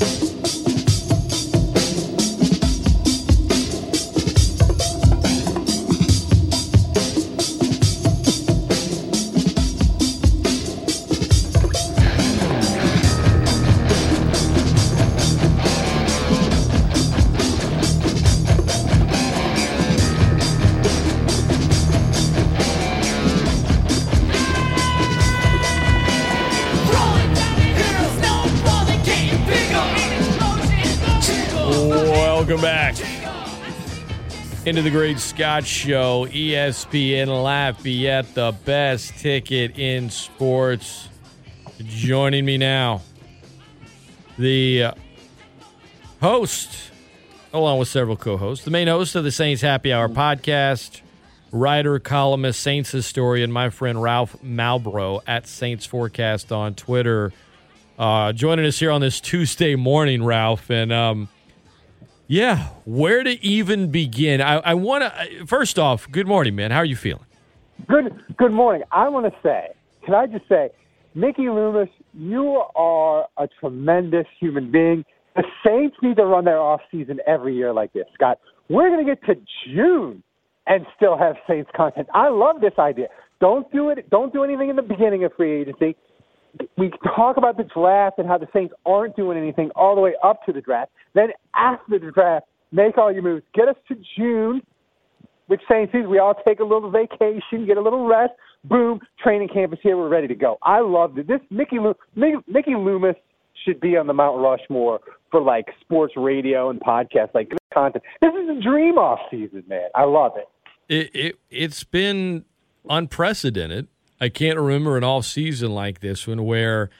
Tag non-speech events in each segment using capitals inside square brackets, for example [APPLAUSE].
Welcome the Great Scott Show, ESPN Lafayette, the best ticket in sports. Joining me now, the uh, host, along with several co-hosts, the main host of the Saints Happy Hour podcast, writer, columnist, Saints historian, my friend Ralph Malbrough at Saints Forecast on Twitter. Uh, joining us here on this Tuesday morning, Ralph, and um, yeah, where to even begin? I, I want to first off, good morning, man. How are you feeling? Good good morning. I want to say, can I just say, Mickey Loomis, you are a tremendous human being. The Saints need to run their off season every year like this, Scott. We're going to get to June and still have Saints content. I love this idea. Don't do it. Don't do anything in the beginning of free agency. We talk about the draft and how the Saints aren't doing anything all the way up to the draft. Then after the draft, make all your moves. Get us to June, which Saints is we all take a little vacation, get a little rest. Boom, training camp is here. We're ready to go. I loved it. This Mickey Lo- Mickey Loomis should be on the Mount Rushmore for like sports radio and podcasts, like content. This is a dream off season, man. I love it. It, it it's been unprecedented. I can't remember an off season like this one where,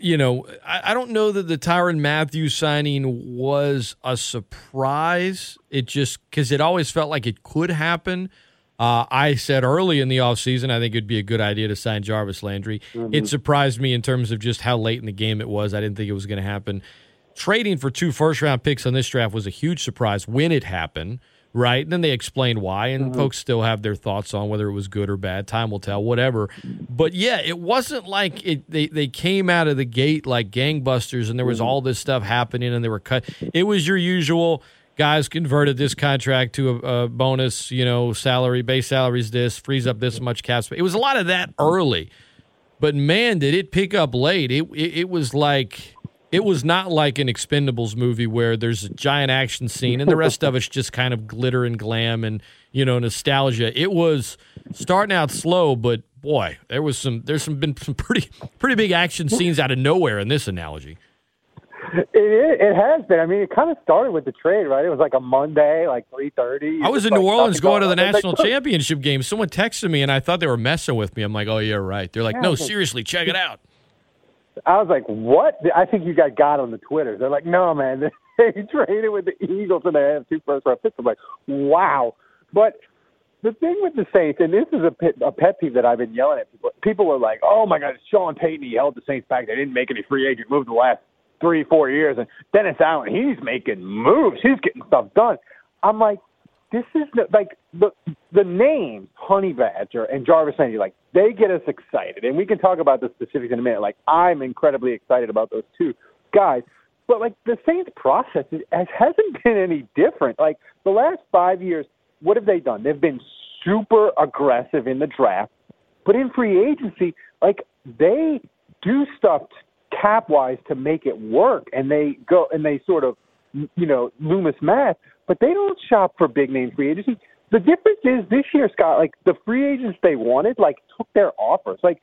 you know, I, I don't know that the Tyrann Mathieu signing was a surprise. It just because it always felt like it could happen. Uh, I said early in the offseason, I think it'd be a good idea to sign Jarvis Landry. It surprised me in terms of just how late in the game it was. I didn't think it was going to happen. Trading for two first round picks on this draft was a huge surprise when it happened, right? And then they explained why, and uh-huh. folks still have their thoughts on whether it was good or bad. Time will tell, whatever. But yeah, it wasn't like it. They they came out of the gate like gangbusters, and there was mm-hmm. all this stuff happening, and they were cut. It was your usual guys converted this contract to a, a bonus, you know, salary, base salaries this, frees up this much cap space. It was a lot of that early. But man, did it pick up late. It, it it was like it was not like an Expendables movie where there's a giant action scene and the rest of [LAUGHS] it's just kind of glitter and glam and you know nostalgia. It was starting out slow, but boy, there was some there's some been some pretty pretty big action scenes out of nowhere in this analogy. It is, it has been. I mean, it kind of started with the trade, right? It was like a Monday, like three thirty. I was in New Orleans going to the national championship game. Someone texted me and I thought they were messing with me. I'm like, oh yeah, right. They're like, Yeah, no, like- seriously, check it out. I was like, "What?" I think you got got on the Twitter. They're like, "No, man, [LAUGHS] they traded with the Eagles and they have two first round picks." I'm like, "Wow!" But the thing with the Saints, and this is a pet, a pet peeve that I've been yelling at people. People were like, "Oh my God, Sean Payton, he held the Saints back. They didn't make any free agent moves the last three, four years." And Dennis Allen, he's making moves. He's getting stuff done. I'm like, this is the, like the the names Honey Badger and Jarvis Landry, like they get us excited, and we can talk about the specifics in a minute. Like I'm incredibly excited about those two guys, but like the Saints process is, has, hasn't been any different. Like the last five years, what have they done? They've been super aggressive in the draft, but in free agency, like they do stuff cap wise to make it work, and they go and they sort of you know Loomis math, but they don't shop for big name free agency. The difference is this year, Scott, like the free agents they wanted, like took their offers. Like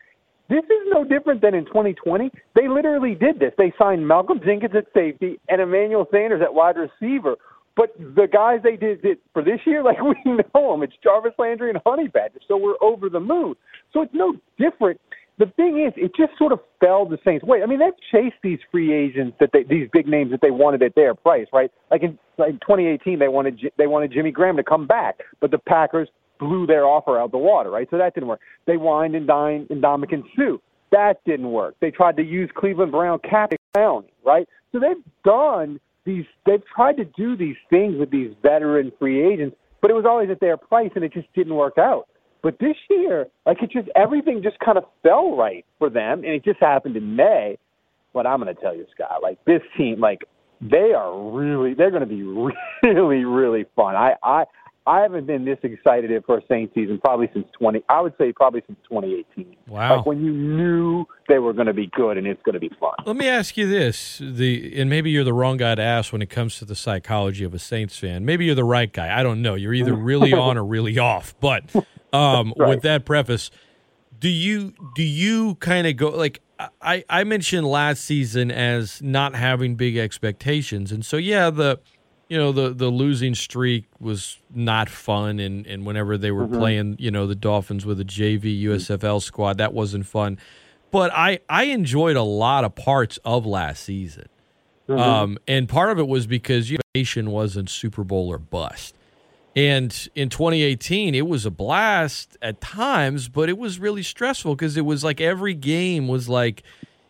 this is no different than in 2020. They literally did this. They signed Malcolm Jenkins at safety and Emmanuel Sanders at wide receiver. But the guys they did it for this year, [LAUGHS] like we know them, it's Jarvis Landry and Honey Badger. So we're over the moon. So it's no different. The thing is, it just sort of fell the Saints' way. I mean, they've chased these free agents that they, these big names that they wanted at their price, right? Like in like 2018, they wanted they wanted Jimmy Graham to come back, but the Packers blew their offer out the water, right? So that didn't work. They wined and dined and Ndamukong Suh. That didn't work. They tried to use Cleveland Brown cap Clowney, right? So they've done these. They've tried to do these things with these veteran free agents, but it was always at their price, and it just didn't work out. But this year, like it just everything just kind of fell right for them, and it just happened in May. But I'm going to tell you, Scott, like this team, like they are really, they're going to be [LAUGHS] really, really fun. I, I, I haven't been this excited for a Saints season probably since 20. I would say probably since 2018. Wow. Like when you knew they were going to be good and it's going to be fun. Let me ask you this: the and maybe you're the wrong guy to ask when it comes to the psychology of a Saints fan. Maybe you're the right guy. I don't know. You're either [LAUGHS] really on or really off. But um, right. with that preface, do you do you kind of go like I I mentioned last season as not having big expectations, and so yeah the you know the the losing streak was not fun and and whenever they were Mm-hmm. playing you know the dolphins with a jv usfl squad that wasn't fun but i i enjoyed a lot of parts of last season Mm-hmm. um and part of it was because your nation wasn't super bowl or bust and in 2018 it was a blast at times but it was really stressful because it was like every game was like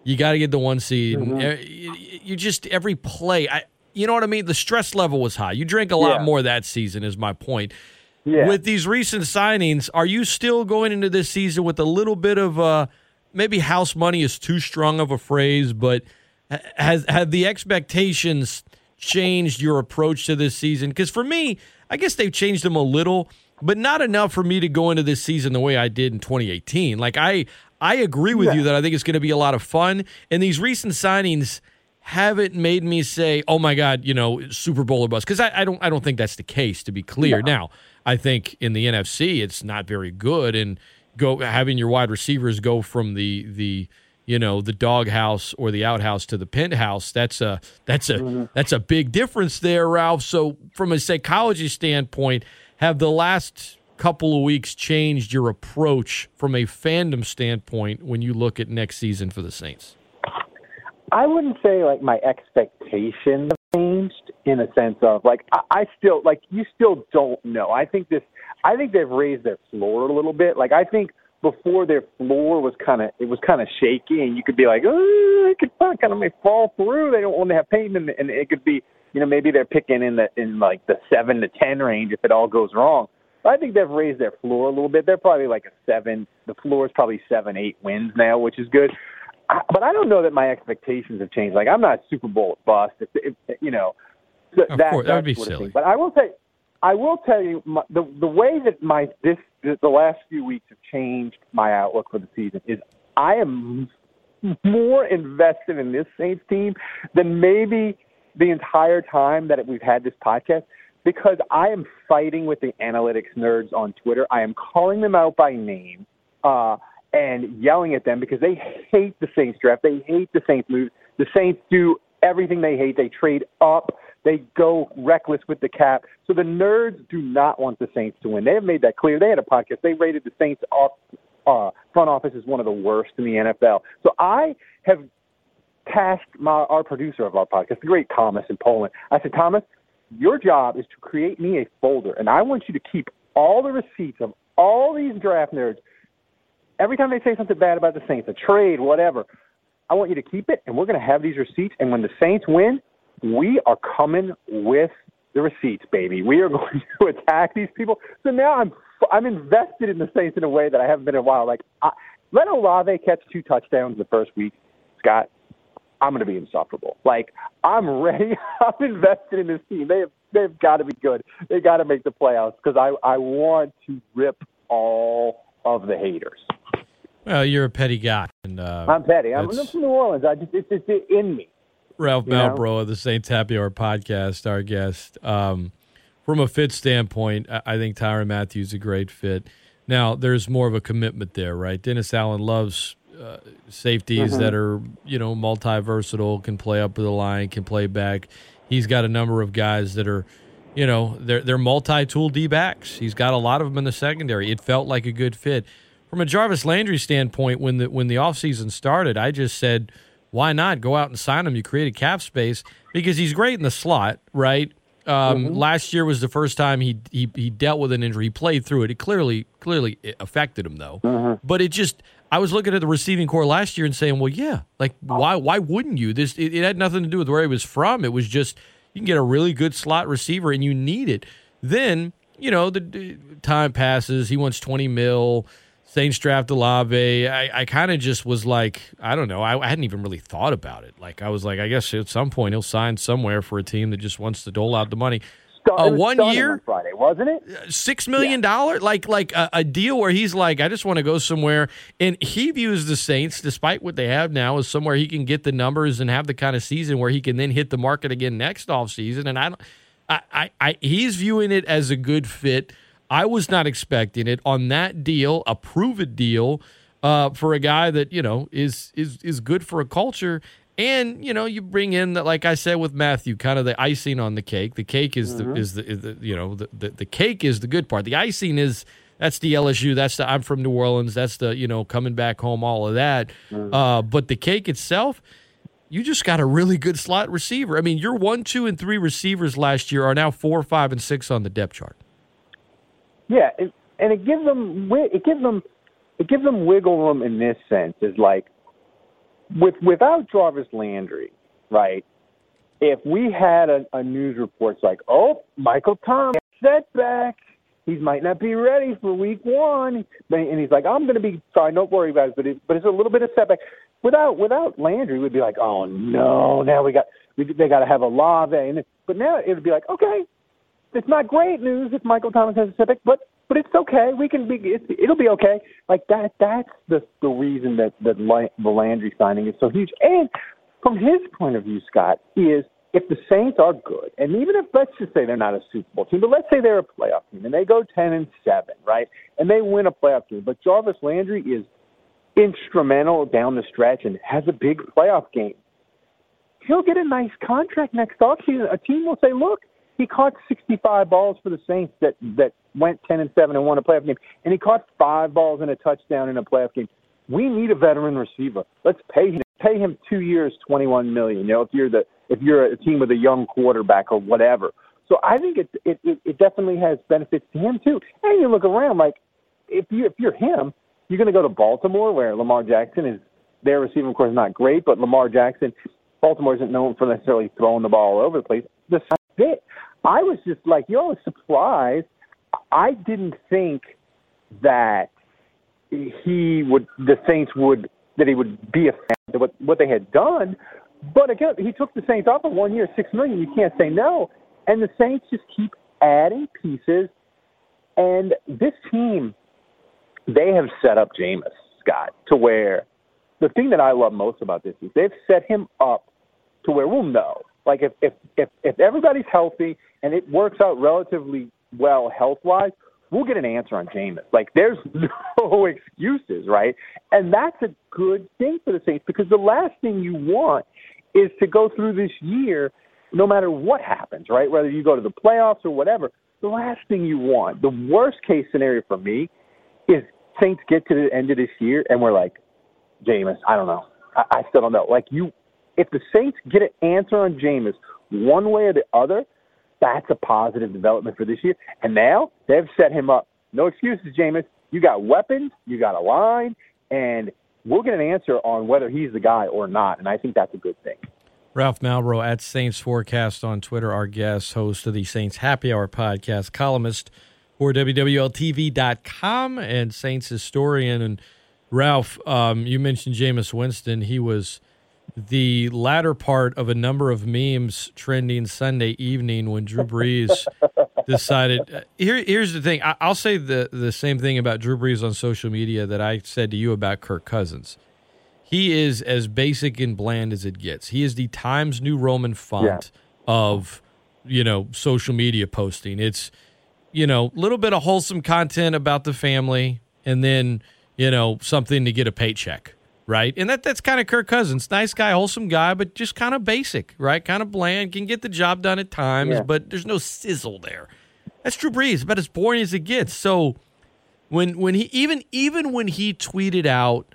you got to get the one seed Mm-hmm. you, you just every play i you know what i mean the stress level was high you drank a lot Yeah. more that season is my point Yeah. with these recent signings are you still going into this season with a little bit of uh maybe house money is too strong of a phrase but has have the expectations changed your approach to this season because for me i guess they've changed them a little but not enough for me to go into this season the way i did in 2018 like i i agree with you that i think it's going to be a lot of fun and these recent signings haven't made me say, "Oh my God," you know, Super Bowl or bust. Because I, I don't, I don't think that's the case. To be clear, now I think in the NFC it's not very good, and go having your wide receivers go from the the you know the doghouse or the outhouse to the penthouse. That's a that's a mm-hmm. that's a big difference there, Ralph. So from a psychology standpoint, have the last couple of weeks changed your approach from a fandom standpoint when you look at next season for the Saints? I wouldn't say like my expectations changed in a sense of like I, I still like you still don't know. I think this I think they've raised their floor a little bit. Like I think before their floor was kind of it was kind of shaky and you could be like, oh, it could kind of may fall through. They don't want to have pain and, and it could be you know maybe they're picking in the in like the seven to ten range if it all goes wrong. But I think they've raised their floor a little bit. They're probably like a seven. The floor is probably seven, eight wins now, which is good. I- but I don't know that my expectations have changed. Like I'm not Super Bowl bust, if, if, you know. th- Of that, course, that would be silly. But I will say, I will tell you my, the the way that my this the, last few weeks have changed my outlook for the season is I am more invested in this Saints team than maybe the entire time that we've had this podcast because I am fighting with the analytics nerds on Twitter. I am calling them out by name uh, and yelling at them because they hate the Saints draft. They hate the Saints moves. The Saints do everything they hate. They trade up. They go reckless with the cap. So the nerds do not want the Saints to win. They have made that clear. They had a podcast. They rated the Saints off, uh, front office as one of the worst in the NFL. So I have tasked my, our producer of our podcast, the great Thomas in Poland. I said, Thomas, your job is to create me a folder, and I want you to keep all the receipts of all these draft nerds. Every time they say something bad about the Saints, a trade, whatever, I want you to keep it, and we're going to have these receipts. And when the Saints win, we are coming with the receipts, baby. We are [LAUGHS] going to attack these people. So now I'm I'm invested in the Saints in a way that I haven't been in a while. Like I, let Olave catch two touchdowns the first week, Scott. I'm going to be insufferable. Like I'm ready. [LAUGHS] I'm invested in this team. They have they've got to be good. They got to make the playoffs because I I want to rip all of the haters. Well, you're a petty guy, and uh, I'm petty. I'm, I'm from New Orleans. I just it's just in me. Ralph Malbrough of the Saints Happy Hour podcast, our guest. Um, from a fit standpoint, I I think Tyrann Mathieu is a great fit. Now, there's more of a commitment there, right? Dennis Allen loves uh, safeties Mm-hmm. that are, you know, multi versatile, can play up the line, can play back. He's got a number of guys that are, you know, they're they're multi tool D backs. He's got a lot of them in the secondary. It felt like a good fit. From a Jarvis Landry standpoint, when the when the offseason started, I just said, why not go out and sign him? You created cap space because he's great in the slot, right? Um, Last year was the first time he, he he dealt with an injury. He played through it. It clearly clearly it affected him though. But it just I was looking at the receiving corps last year and saying, well, yeah, like why why wouldn't you? This it, it had nothing to do with where he was from. It was just you can get a really good slot receiver and you need it. Then you know the, the time passes. He wants twenty mil Saints draft Olave. I, I kind of just was like, I don't know. I, I, hadn't even really thought about it. Like I was like, I guess at some point he'll sign somewhere for a team that just wants to dole out the money. Uh, one year on Friday, wasn't it? Uh, six million dollar, yeah. like like a, a, deal where he's like, I just want to go somewhere, and he views the Saints, despite what they have now, as somewhere he can get the numbers and have the kind of season where he can then hit the market again next off season. And I don't, I, I, I he's viewing it as a good fit I was not expecting it on that deal, a prove it deal uh, for a guy that you know is is is good for a culture. And you know, you bring in that, like I said with Mathieu, kind of the icing on the cake. The cake is mm-hmm. the is the, is the, you know the, the the cake is the good part. The icing is that's the LSU. That's the I'm from New Orleans. That's the you know coming back home. All of that. Mm-hmm. Uh, but the cake itself, you just got a really good slot receiver. I mean, your one, two, and three receivers last year are now four, five, and six on the depth chart. Yeah, and, and it gives them it gives them it gives them wiggle room in this sense. Is like with without Jarvis Landry, right? If we had a, a news report like, oh, Michael Thomas setback, he might not be ready for week one, and he's like, I'm going to be fine. Don't worry, guys, but it, but it's a little bit of setback. Without without Landry, we'd be like, oh no, now we got we, they got to have a and but now it would be like, okay, it's not great news if Michael Thomas has a setback, but but it's okay. We can be. It's, it'll be okay. Like that. That's the the reason that that the Landry signing is so huge. And from his point of view, Scott is if the Saints are good, and even if let's just say they're not a Super Bowl team, but let's say they're a playoff team and they go ten and seven, right, and they win a playoff game, but Jarvis Landry is instrumental down the stretch and has a big playoff game. He'll get a nice contract next offseason. A team will say, "Look, he caught 65 balls for the Saints that that went 10 and 7 and won a playoff game, and he caught five balls and a touchdown in a playoff game. We need a veteran receiver. Let's pay him. Pay him two years, 21 million. You know, if you're the if you're a team with a young quarterback or whatever. So I think it it it definitely has benefits to him too. And you look around like if you if you're him, you're going to go to Baltimore where Lamar Jackson is their receiving corps is not great, but Lamar Jackson, Baltimore isn't known for necessarily throwing the ball all over the place. The fit. I was just like, you know, surprised. I didn't think that he would, the Saints would, that he would be a fan of what, what they had done. But again, he took the Saints off of one year, six million. You can't say no. And the Saints just keep adding pieces. And this team, they have set up Jameis, Scott, to where the thing that I love most about this is they've set him up to where we'll know. Like if if if, if everybody's healthy and it works out relatively well health wise, we'll get an answer on Jameis. Like there's [LAUGHS] no excuses, right? And that's a good thing for the Saints because the last thing you want is to go through this year, no matter what happens, right? Whether you go to the playoffs or whatever. The last thing you want, the worst case scenario for me, is Saints get to the end of this year and we're like, Jameis, I don't know. I, I still don't know. Like you, if the Saints get an answer on Jameis one way or the other, that's a positive development for this year. And now they've set him up. No excuses, Jameis. You got weapons, you got a line, and we'll get an answer on whether he's the guy or not. And I think that's a good thing. Ralph Malbrough at Saints Forecast on Twitter, our guest, host of the Saints Happy Hour podcast, columnist for WWLTV.com, and Saints historian. And Ralph, um, you mentioned Jameis Winston. He was the latter part of a number of memes trending Sunday evening when Drew Brees [LAUGHS] decided. Uh, here, here's the thing. I, will say the the same thing about Drew Brees on social media that I said to you about Kirk Cousins. He is as basic and bland as it gets. He is the Times New Roman font yeah. of you know social media posting. It's you know a little bit of wholesome content about the family, and then you know something to get a paycheck right? And that that's kind of Kirk Cousins. Nice guy, wholesome guy, but just kind of basic, right? Kind of bland, can get the job done at times, yeah. but there's no sizzle there. That's Drew Brees, about as boring as it gets. So when when he even even when he tweeted out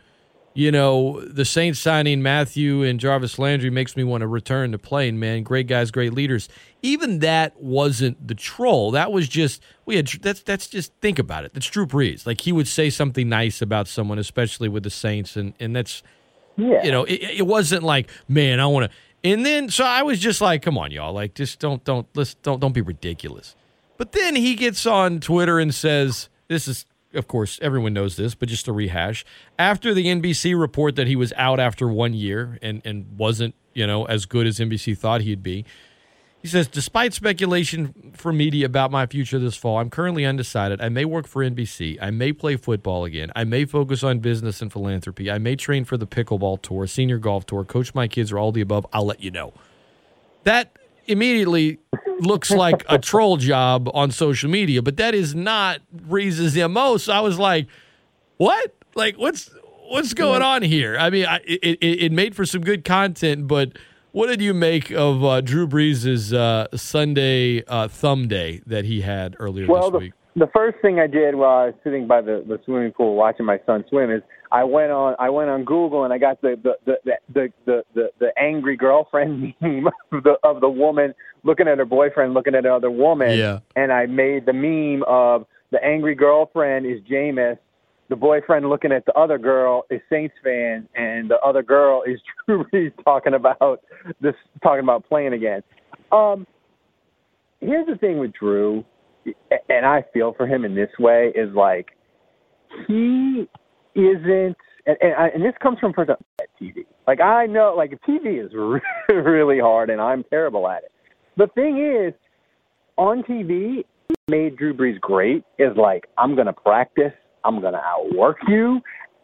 you know, the Saints signing Mathieu and Jarvis Landry makes me want to return to playing, man. Great guys, great leaders. Even that wasn't the troll. That was just we had that's that's just think about it. That's Drew Brees. Like he would say something nice about someone, especially with the Saints, and and that's yeah. you know, it, it wasn't like, man, I want to and then so I was just like, come on, y'all. Like just don't don't let's don't don't be ridiculous. But then he gets on Twitter and says, This is of course, everyone knows this, but just to rehash, after the NBC report that he was out after one year and, and wasn't, you know, as good as NBC thought he'd be, he says, despite speculation from media about my future this fall, I'm currently undecided. I may work for NBC. I may play football again. I may focus on business and philanthropy. I may train for the pickleball tour, senior golf tour, coach my kids, or all the above. I'll let you know. That immediately looks like a troll job on social media, but that is not Brees's MO. So I was like, what? Like, what's what's going on here? I mean, I, it, it, made for some good content, but – what did you make of uh, Drew Brees' uh, Sunday uh, thumb day that he had earlier well, this week? The, the first thing I did while I was sitting by the, the swimming pool watching my son swim is I went on I went on Google and I got the the the the the, the, the angry girlfriend [LAUGHS] meme of the of the woman looking at her boyfriend looking at another woman. Yeah. And I made the meme of the angry girlfriend is Jameis the boyfriend looking at the other girl is Saints fan, and the other girl is [LAUGHS] Drew Brees talking about this, talking about playing again. Um, here's the thing with Drew, and I feel for him in this way is like he isn't, and, and, I, and this comes from at TV. Like I know, like TV is [LAUGHS] really hard, and I'm terrible at it. The thing is, on TV, made Drew Brees great is like I'm to practice I'm to outwork you,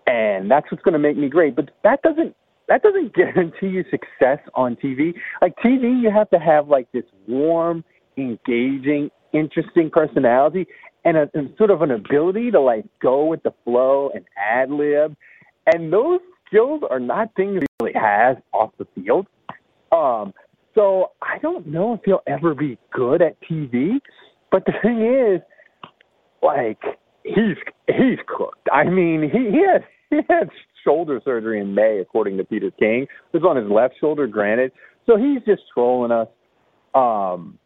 and that's what's to make me great. But that doesn't that doesn't [LAUGHS] guarantee you success on TV. Like TV, you have to have like this warm, engaging, interesting personality and, a, and sort of an ability to like go with the flow and ad lib. And those skills are not things he really has off the field. Um, so I don't know if he'll ever be good at TV. But the thing is, like he's he's cooked. I mean, he, he had he had shoulder surgery in May, according to Peter King. It was on his left shoulder, granted. So he's just trolling us. Um,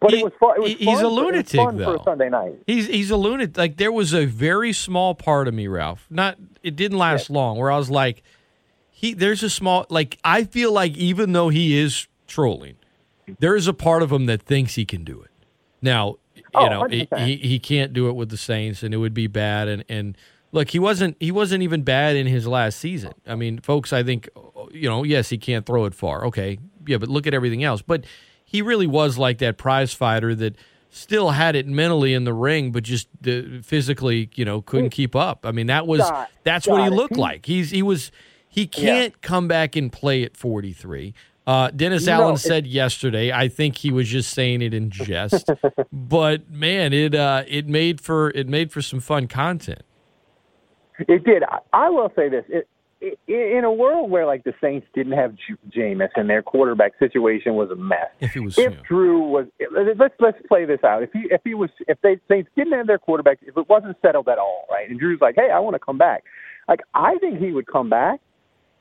but he, it was fun. It was he's fun a lunatic, for, though. For a Sunday night. He's he's a lunatic. Like there was a very small part of me, Ralph. Not it didn't last yeah. long. Where I was like, he there's a small like I feel like even though he is trolling, there is a part of him that thinks he can do it. Now oh, you know, he, he, he can't do it with the Saints, and it would be bad. And and look, he wasn't he wasn't even bad in his last season. I mean, folks, I think you know, yes, he can't throw it far. Okay, yeah, but look at everything else. But he really was like that prize fighter that still had it mentally in the ring, but just uh, physically, you know, couldn't keep up. I mean, that was that's what he looked like. He's he was he can't yeah. come back and play at 43. Uh, Dennis no, Allen said yesterday. I think he was just saying it in jest, [LAUGHS] but man, it uh, it made for it made for some fun content. It did. I will say this: it, in a world where like the Saints didn't have Jameis and their quarterback situation was a mess. If it was, if Drew was, let's let's play this out. If he if he was if they Saints didn't have their quarterback, if it wasn't settled at all, right? And Drew's like, hey, I want to come back. Like I think he would come back,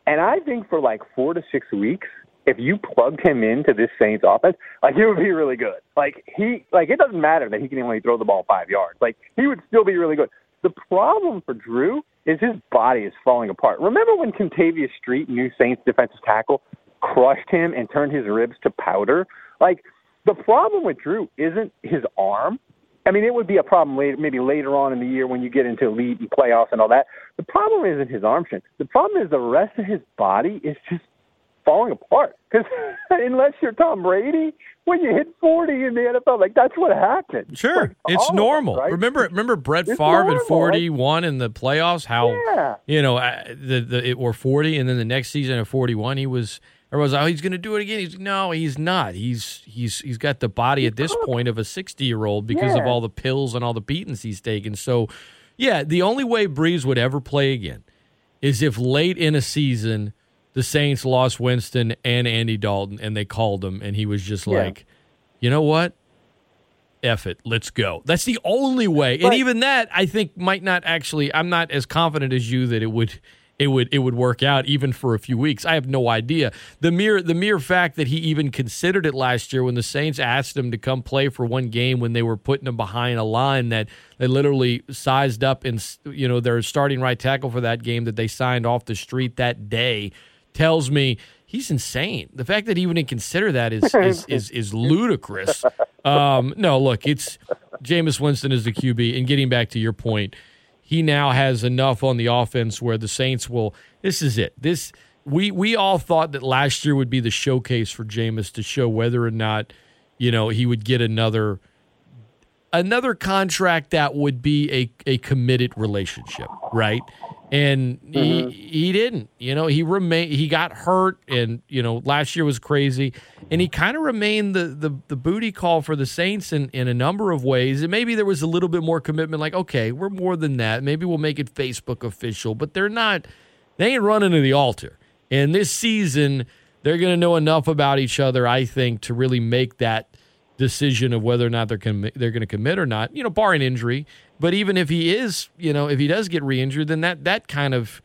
and I think for like four to six weeks if you plugged him into this Saints offense, like he would be really good. Like he like it doesn't matter that he can only throw the ball five yards. Like he would still be really good. The problem for Drew is his body is falling apart. Remember when Kentavius Street, new Saints defensive tackle, crushed him and turned his ribs to powder? Like the problem with Drew isn't his arm. I mean, it would be a problem later, maybe later on in the year when you get into elite and playoffs and all that. The problem isn't his arm strength. The problem is the rest of his body is just falling apart. Because [LAUGHS] unless you're Tom Brady, when you hit 40 in the NFL, like that's what happens. Sure, like, it's normal. Us, right? Remember, remember Brett it's Favre normal, at 41 in the playoffs. How yeah. you know uh, the the it, or 40, and then the next season at 41, he was. Everyone's like, oh, he's going to do it again. He's no, he's not. He's he's he's got the body at this point of a 60 year old because yeah. of all the pills and all the beatings he's taken. So, yeah, the only way Brees would ever play again is if late in a season the Saints lost Winston and Andy Dalton, and they called him, and he was just yeah. like, you know what? F it, let's go. That's the only way. But, and even that, I think, might not actually. I'm not as confident as you that it would. It would it would work out even for a few weeks. I have no idea. The mere the mere fact that he even considered it last year when the Saints asked him to come play for one game when they were putting him behind a line that they literally sized up and you know their starting right tackle for that game that they signed off the street that day tells me he's insane. The fact that he wouldn't consider that is [LAUGHS] is is, is ludicrous. Um, no, look, it's Jameis Winston is the QB. And getting back to your point, he now has enough on the offense where the Saints will. This is it. This we we all thought that last year would be the showcase for Jameis to show whether or not you know he would get another another contract that would be a, a committed relationship, right? And mm-hmm. he he didn't. You know, he remained he got hurt and you know, last year was crazy. And he kind of remained the, the the booty call for the Saints in, in a number of ways. And maybe there was a little bit more commitment, like, okay, we're more than that. Maybe we'll make it Facebook official, but they're not they ain't running to the altar. And this season, they're gonna know enough about each other, I think, to really make that decision of whether or not they're com- they're going to commit or not. You know, barring injury. But even if he is, you know, if he does get re-injured, then that that kind of,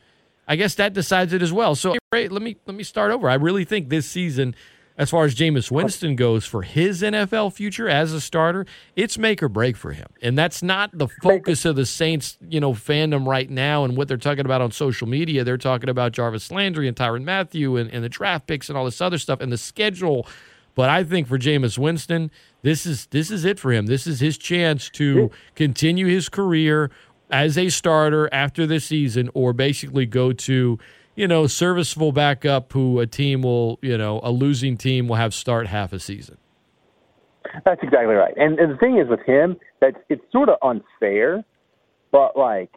I guess that decides it as well. So let me let me start over. I really think this season, as far as Jameis Winston goes for his NFL future as a starter, it's make or break for him. And that's not the focus of the Saints, you know, fandom right now and what they're talking about on social media. They're talking about Jarvis Landry and Tyrann Mathieu and, and the draft picks and all this other stuff and the schedule but I think for Jameis Winston, this is this is it for him. This is his chance to continue his career as a starter after this season, or basically go to you know serviceable backup who a team will you know a losing team will have start half a season. That's exactly right. And, and the thing is with him that it's sort of unfair, but like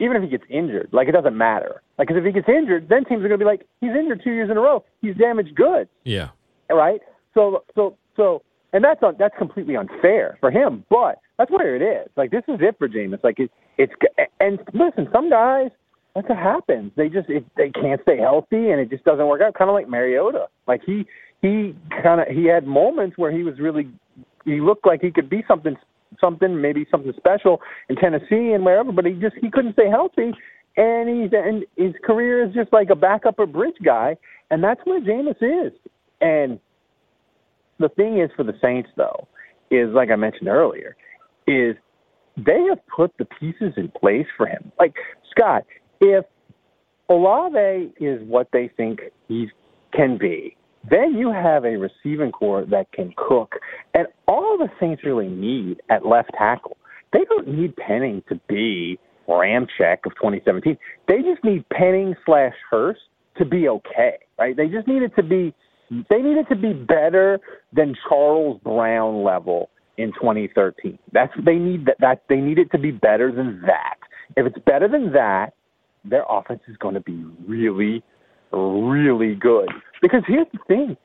even if he gets injured, like it doesn't matter. Like, cause if he gets injured, then teams are going to be like, he's injured two years in a row. He's damaged goods. Yeah. Right. So so so and that's un, that's completely unfair for him. But that's where it is. Like this is it for Jameis. Like it, it's and listen, some guys that's what happens. They just if they can't stay healthy and it just doesn't work out. Kind of like Mariota. Like he he kind of he had moments where he was really he looked like he could be something something maybe something special in Tennessee and wherever, but he just he couldn't stay healthy. And he's and his career is just like a backup or bridge guy, and that's where Jameis is. And the thing is for the Saints, though, is like I mentioned earlier, is they have put the pieces in place for him. Like Scott, if Olave is what they think he can be, then you have a receiving corps that can cook. And all the Saints really need at left tackle, they don't need Penning to be Ramczyk of 2017. They just need Penning slash Hurst to be okay, right? They just need it to be they needed to be better than Charles Brown level in 2013. That's they need that, that they need it to be better than that. If it's better than that, their offense is going to be really, really good. Because here's the thing,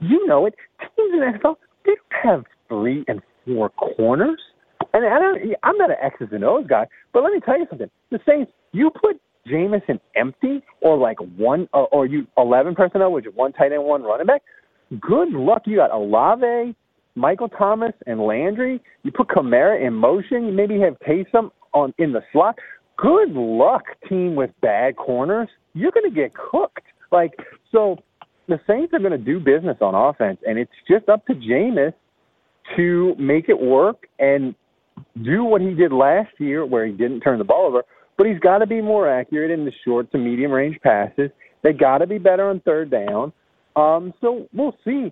you know it. Teams in NFL they don't have three and four corners. And I don't, I'm not an X's and O's guy, but let me tell you something. The Saints, you put Jameson empty or like one or, or you eleven personnel, which is one tight end, one running back. Good luck. You got Olave, Michael Thomas, and Landry. You put Kamara in motion. You maybe have Taysom on in the slot. Good luck, team with bad corners. You're going to get cooked. Like so, the Saints are going to do business on offense, and it's just up to Jameis to make it work and do what he did last year, where he didn't turn the ball over but he's got to be more accurate in the short to medium range passes. They got to be better on third down. Um, so we'll see.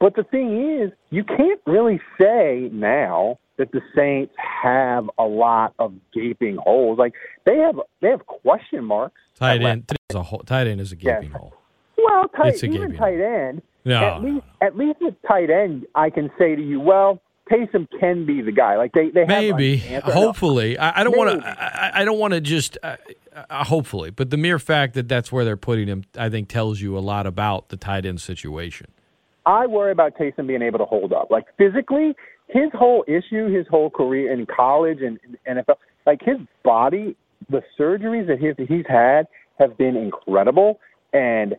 But the thing is, you can't really say now that the Saints have a lot of gaping holes. Like they have, they have question marks. Tight end is a hole, tight end is a gaping hole. Well, tight, even tight end. No, at least, at least with tight end, I can say to you, well, Taysom can be the guy. Like they, they maybe, hopefully. I, I, don't want to. I, I, don't want to just. Uh, uh, hopefully, but the mere fact that that's where they're putting him, I think, tells you a lot about the tight end situation. I worry about Taysom being able to hold up. Like physically, his whole issue, his whole career in college and, and NFL, like his body, the surgeries that he's, he's had have been incredible, and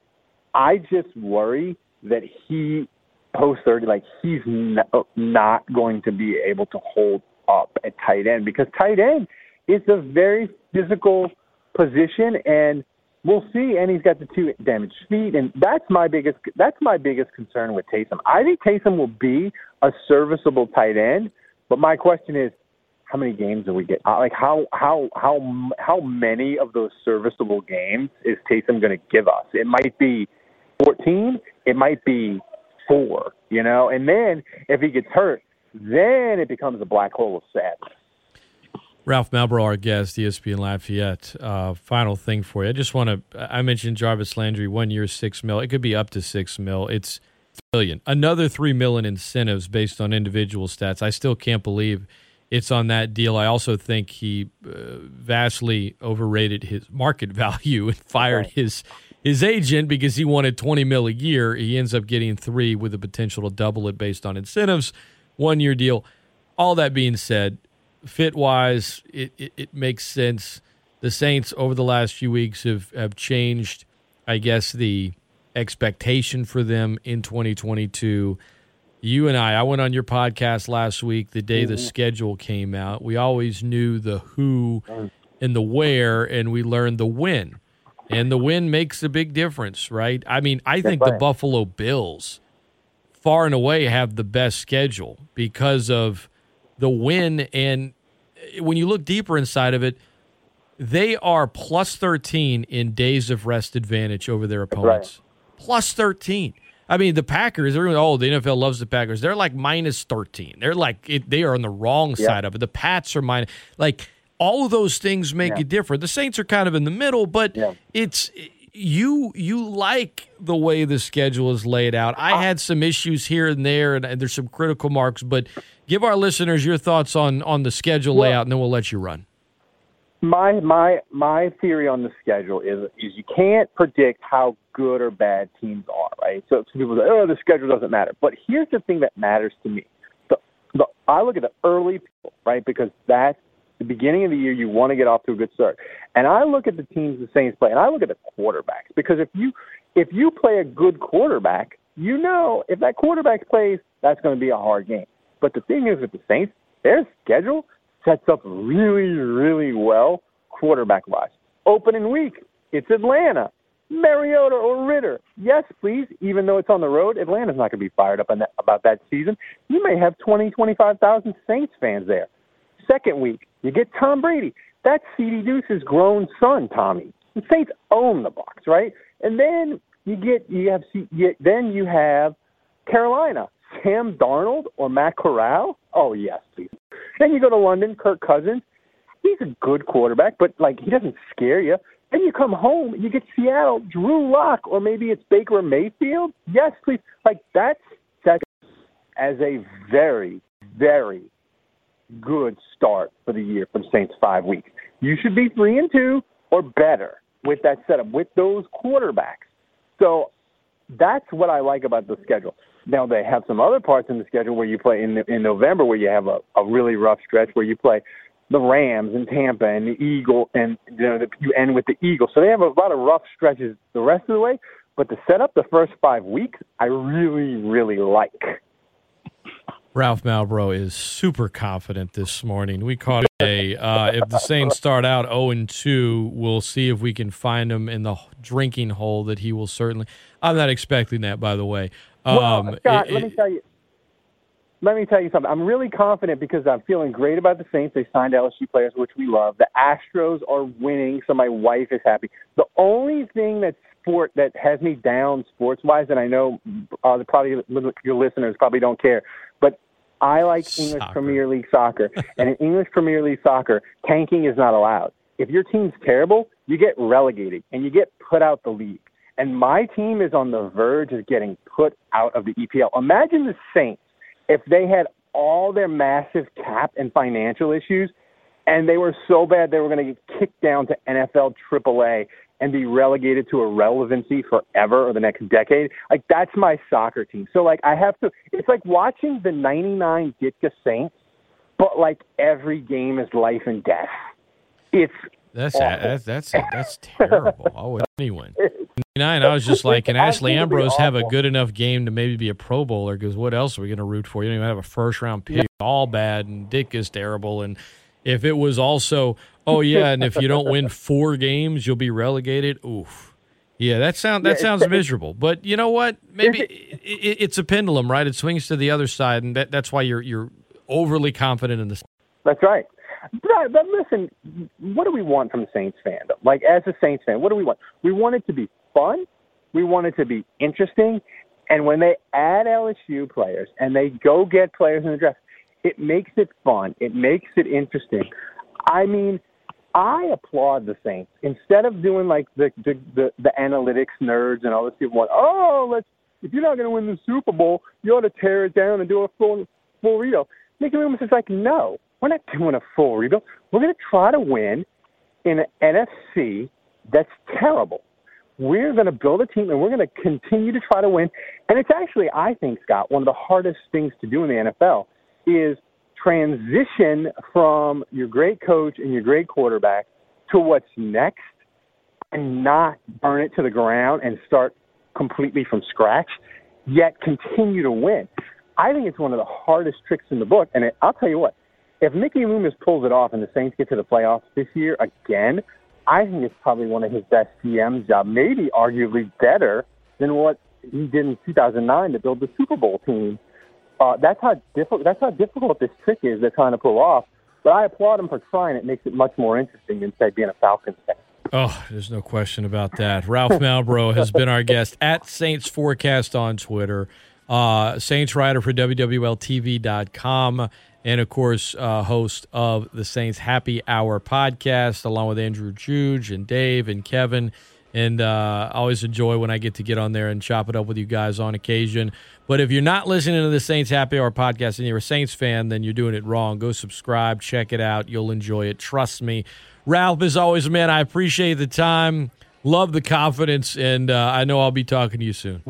I just worry that he post 30, like he's not going to be able to hold up at tight end because tight end is a very physical position and we'll see and he's got the two damaged feet and that's my biggest that's my biggest concern with Taysom. I think Taysom will be a serviceable tight end, but my question is how many games do we get? Uh, like how how how how many of those serviceable games is Taysom going to give us? It might be 14, it might be four, you know, and then if he gets hurt, then it becomes a black hole of sadness. Ralph Malbrough, our guest, ESPN Lafayette. Uh, final thing for you. I just want to. I mentioned Jarvis Landry, one year, six mil. It could be up to six mil. It's million. Another three million incentives based on individual stats. I still can't believe it's on that deal. I also think he uh, vastly overrated his market [LAUGHS] value and fired right. his his agent because he wanted 20 mil a year. He ends up getting three with the potential to double it based on incentives. One year deal. All that being said, fit wise, it, it, it, makes sense. The Saints over the last few weeks have, have changed, I guess, the expectation for them in 2022. You and I, I went on your podcast last week the day mm-hmm. the schedule came out. We always knew the who and the where, and we learned the when. And the win makes a big difference, right? I mean, I think the Buffalo Bills far and away have the best schedule because of the win. And when you look deeper inside of it, they are plus 13 in days of rest advantage over their opponents. Right. Plus 13. I mean, the Packers, everyone, oh, the NFL loves the Packers. They're like minus 13. They're like, it, they are on the wrong yeah. side of it. The Pats are minus. Like, all of those things make yeah. it different. The Saints are kind of in the middle, but yeah. it's you you like the way the schedule is laid out. I had some issues here and there, and, and there's some critical marks. But give our listeners your thoughts on on the schedule well, layout, and then we'll let you run. My my my theory on the schedule is is you can't predict how good or bad teams are, right? So some people say, oh, the schedule doesn't matter. But here's the thing that matters to me. The, the I look at the early people, right? Because that's the beginning of the year, you want to get off to a good start. And I look at the teams the Saints play, and I look at the quarterbacks because if you if you play a good quarterback, you know if that quarterback plays, that's going to be a hard game. But the thing is with the Saints, their schedule sets up really, really well quarterback wise. Opening week, it's Atlanta. Mariota or Ridder. Yes, please. Even though it's on the road, Atlanta's not going to be fired up that, about that season. You may have 20, 25,000 Saints fans there. Second week, you get Tom Brady. That's CD Deuce's grown son, Tommy. The Saints own the box, right? And then you get you have you, then you have Carolina, Sam Darnold or Matt Corral. Oh yes, please. Then you go to London, Kirk Cousins. He's a good quarterback, but like he doesn't scare you. Then you come home, you get Seattle, Drew Lock, or maybe it's Baker Mayfield. Yes, please. Like that's that as a very, very good start for the year for the Saints five weeks. You should be three and two or better with that setup, with those quarterbacks. So that's what I like about the schedule. Now they have some other parts in the schedule where you play in in November where you have a, a really rough stretch where you play the Rams and Tampa and the Eagle and you know the, you end with the Eagles. So they have a lot of rough stretches the rest of the way. But the set up the first five weeks, I really really like. Ralph Malbrough is super confident this morning. We caught a uh, if the Saints start out 0 and 2, we'll see if we can find him in the drinking hole that he will certainly. I'm not expecting that, by the way. Um, well, Scott, it, let me tell you. Let me tell you something. I'm really confident because I'm feeling great about the Saints. They signed LSU players, which we love. The Astros are winning, so my wife is happy. The only thing that sport that has me down sports wise, and I know uh, probably your listeners probably don't care, but I like English. Premier League soccer. [LAUGHS] and in English Premier League soccer, tanking is not allowed. If your team's terrible, you get relegated and you get put out the league. And my team is on the verge of getting put out of the EPL. Imagine the Saints if they had all their massive cap and financial issues and they were so bad they were going to get kicked down to NFL AAA and be relegated to irrelevancy forever or the next decade. Like that's my soccer team. So like I have to. It's like watching the '99 Ditka Saints, but like every game is life and death. It's that's that's that's that's terrible. I would anyone. Nine, I was just like, can Ashley Ambrose have a good enough game to maybe be a Pro Bowler? Because what else are we going to root for? You don't even have a first round pick. All bad, and Dick is terrible, and if it was also, oh yeah, and if you don't win [LAUGHS] four games, you'll be relegated. Oof. Yeah, that sound that sounds [LAUGHS] miserable. But you know what? Maybe it, it, it's a pendulum, right? It swings to the other side, and that, that's why you're you're overly confident in this. That's right. But, but listen, what do we want from Saints fandom? Like as a Saints fan, what do we want? We want it to be fun. We want it to be interesting. And when they add LSU players and they go get players in the draft, it makes it fun. It makes it interesting. I mean, I applaud the Saints instead of doing like the the the, the analytics nerds and all this people want. Oh, let's if you're not going to win the Super Bowl, you ought to tear it down and do a full full rebuild. Mickey Loomis is like, no, we're not doing a full rebuild. We're going to try to win in an NFC that's terrible. We're going to build a team and we're going to continue to try to win. And it's actually, I think, Scott, one of the hardest things to do in the NFL is transition from your great coach and your great quarterback to what's next and not burn it to the ground and start completely from scratch, yet continue to win. I think it's one of the hardest tricks in the book. And it, I'll tell you what, if Mickey Loomis pulls it off and the Saints get to the playoffs this year again, I think it's probably one of his best GM jobs, maybe arguably better than what he did in 2009 to build the Super Bowl team. Uh, that's how difficult. That's how difficult this trick is they're trying to pull off. But I applaud him for trying. It makes it much more interesting than say being a Falcons fan. Oh, there's no question about that. Ralph Malbrough has been our guest at Saints Forecast on Twitter, uh, Saints writer for WWLTV.com, and of course, uh, host of the Saints Happy Hour podcast, along with Andrew Juge and Dave and Kevin. And uh, I always enjoy when I get to get on there and chop it up with you guys on occasion. But if you're not listening to the Saints Happy Hour podcast and you're a Saints fan, then you're doing it wrong. Go subscribe, check it out. You'll enjoy it. Trust me. Ralph, is always, a man, I appreciate the time. Love the confidence. And uh, I know I'll be talking to you soon.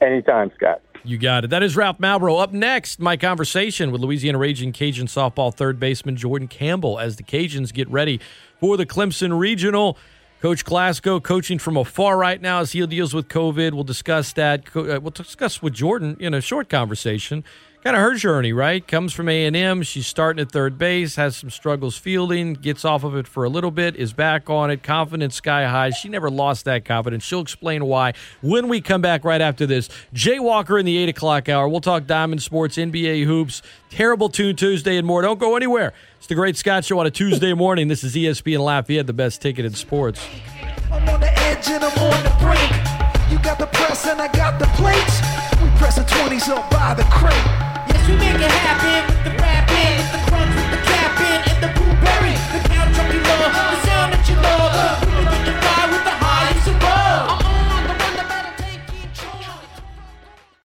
Anytime, Scott. You got it. That is Ralph Malbrough. Up next, my conversation with Louisiana Raging Cajun softball third baseman Jordan Campbell as the Cajuns get ready for the Clemson Regional. Coach Glasgow coaching from afar right now as he deals with COVID. We'll discuss that. Uh, we'll discuss with Jordan in a short conversation kind of her journey, right? Comes from A and M. She's starting at third base, has some struggles fielding, gets off of it for a little bit, is back on it, confidence sky high. She never lost that confidence. She'll explain why when we come back right after this. Jay Walker in the eight o'clock hour. We'll talk Diamond Sports, NBA hoops, terrible tune Tuesday, and more. Don't go anywhere. It's the Great Scott Show on a Tuesday [LAUGHS] morning. This is ESPN Lafayette, the best ticket in sports. I'm on the edge and I'm on the brink. You got the press and I got the plates. We pressing 20s up by the crate. We make it happen